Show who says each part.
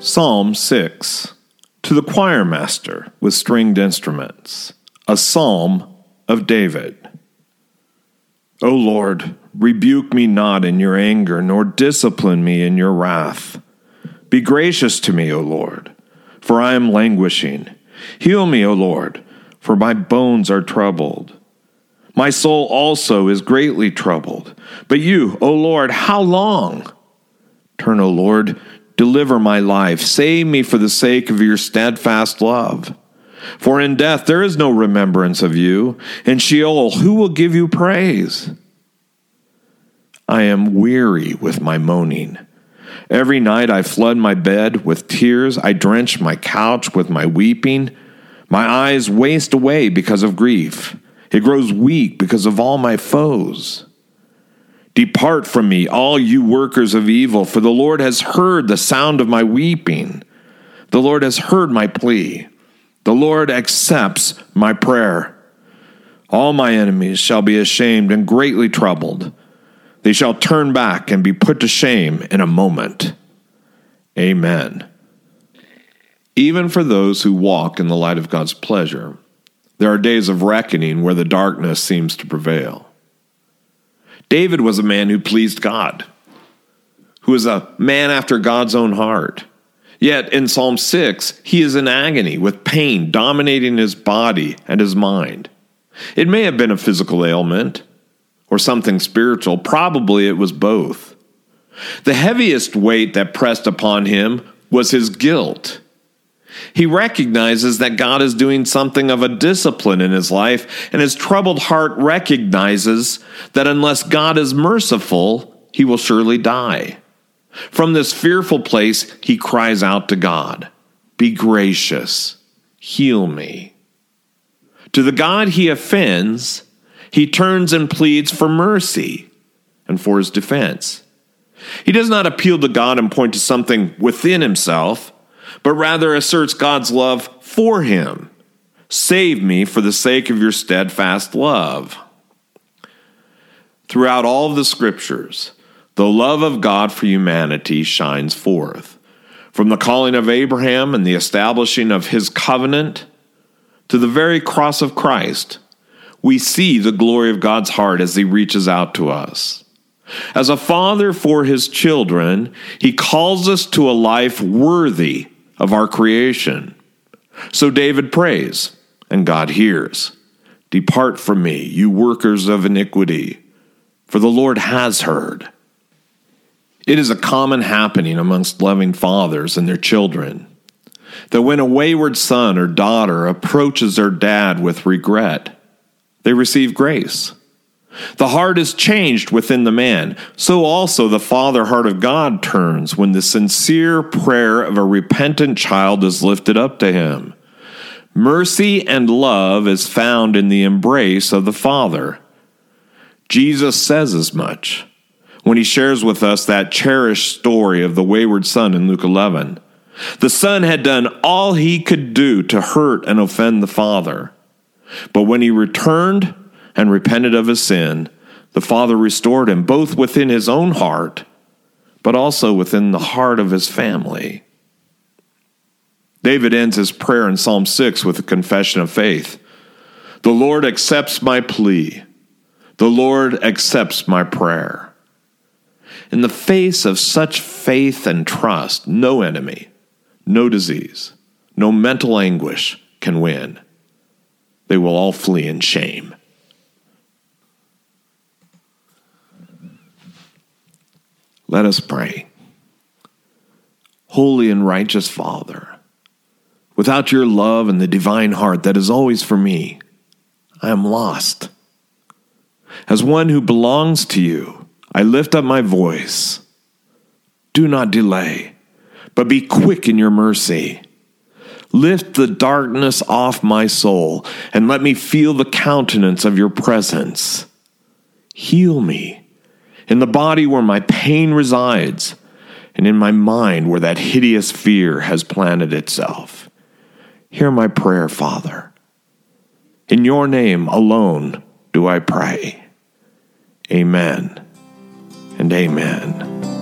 Speaker 1: Psalm 6 To the choir master with stringed instruments, a psalm of David. O Lord, rebuke me not in your anger, nor discipline me in your wrath. Be gracious to me, O Lord, for I am languishing. Heal me, O Lord, for my bones are troubled. My soul also is greatly troubled. But you, O Lord, how long? Turn, O Lord, deliver my life. Save me for the sake of your steadfast love. For in death there is no remembrance of you. In Sheol, who will give you praise? I am weary with my moaning. Every night I flood my bed with tears. I drench my couch with my weeping. My eyes waste away because of grief. It grows weak because of all my foes. Depart from me, all you workers of evil, for the Lord has heard the sound of my weeping. The Lord has heard my plea. The Lord accepts my prayer. All my enemies shall be ashamed and greatly troubled. They shall turn back and be put to shame in a moment. Amen. Even for those who walk in the light of God's pleasure, there are days of reckoning where the darkness seems to prevail. David was a man who pleased God, who was a man after God's own heart. Yet in Psalm 6, he is in agony with pain dominating his body and his mind. It may have been a physical ailment or something spiritual. Probably it was both. The heaviest weight that pressed upon him was his guilt. He recognizes that God is doing something of a discipline in his life, and his troubled heart recognizes that unless God is merciful, he will surely die. From this fearful place, he cries out to God Be gracious, heal me. To the God he offends, he turns and pleads for mercy and for his defense. He does not appeal to God and point to something within himself but rather asserts God's love for him. Save me for the sake of your steadfast love. Throughout all of the scriptures, the love of God for humanity shines forth. From the calling of Abraham and the establishing of his covenant to the very cross of Christ, we see the glory of God's heart as he reaches out to us. As a father for his children, he calls us to a life worthy of our creation. So David prays, and God hears Depart from me, you workers of iniquity, for the Lord has heard. It is a common happening amongst loving fathers and their children that when a wayward son or daughter approaches their dad with regret, they receive grace. The heart is changed within the man. So also the father heart of God turns when the sincere prayer of a repentant child is lifted up to him. Mercy and love is found in the embrace of the Father. Jesus says as much when he shares with us that cherished story of the wayward son in Luke 11. The son had done all he could do to hurt and offend the father. But when he returned, and repented of his sin, the Father restored him both within his own heart, but also within the heart of his family. David ends his prayer in Psalm 6 with a confession of faith The Lord accepts my plea, the Lord accepts my prayer. In the face of such faith and trust, no enemy, no disease, no mental anguish can win. They will all flee in shame. Let us pray. Holy and righteous Father, without your love and the divine heart that is always for me, I am lost. As one who belongs to you, I lift up my voice. Do not delay, but be quick in your mercy. Lift the darkness off my soul and let me feel the countenance of your presence. Heal me in the body where my pain resides, and in my mind where that hideous fear has planted itself. Hear my prayer, Father. In your name alone do I pray. Amen and amen.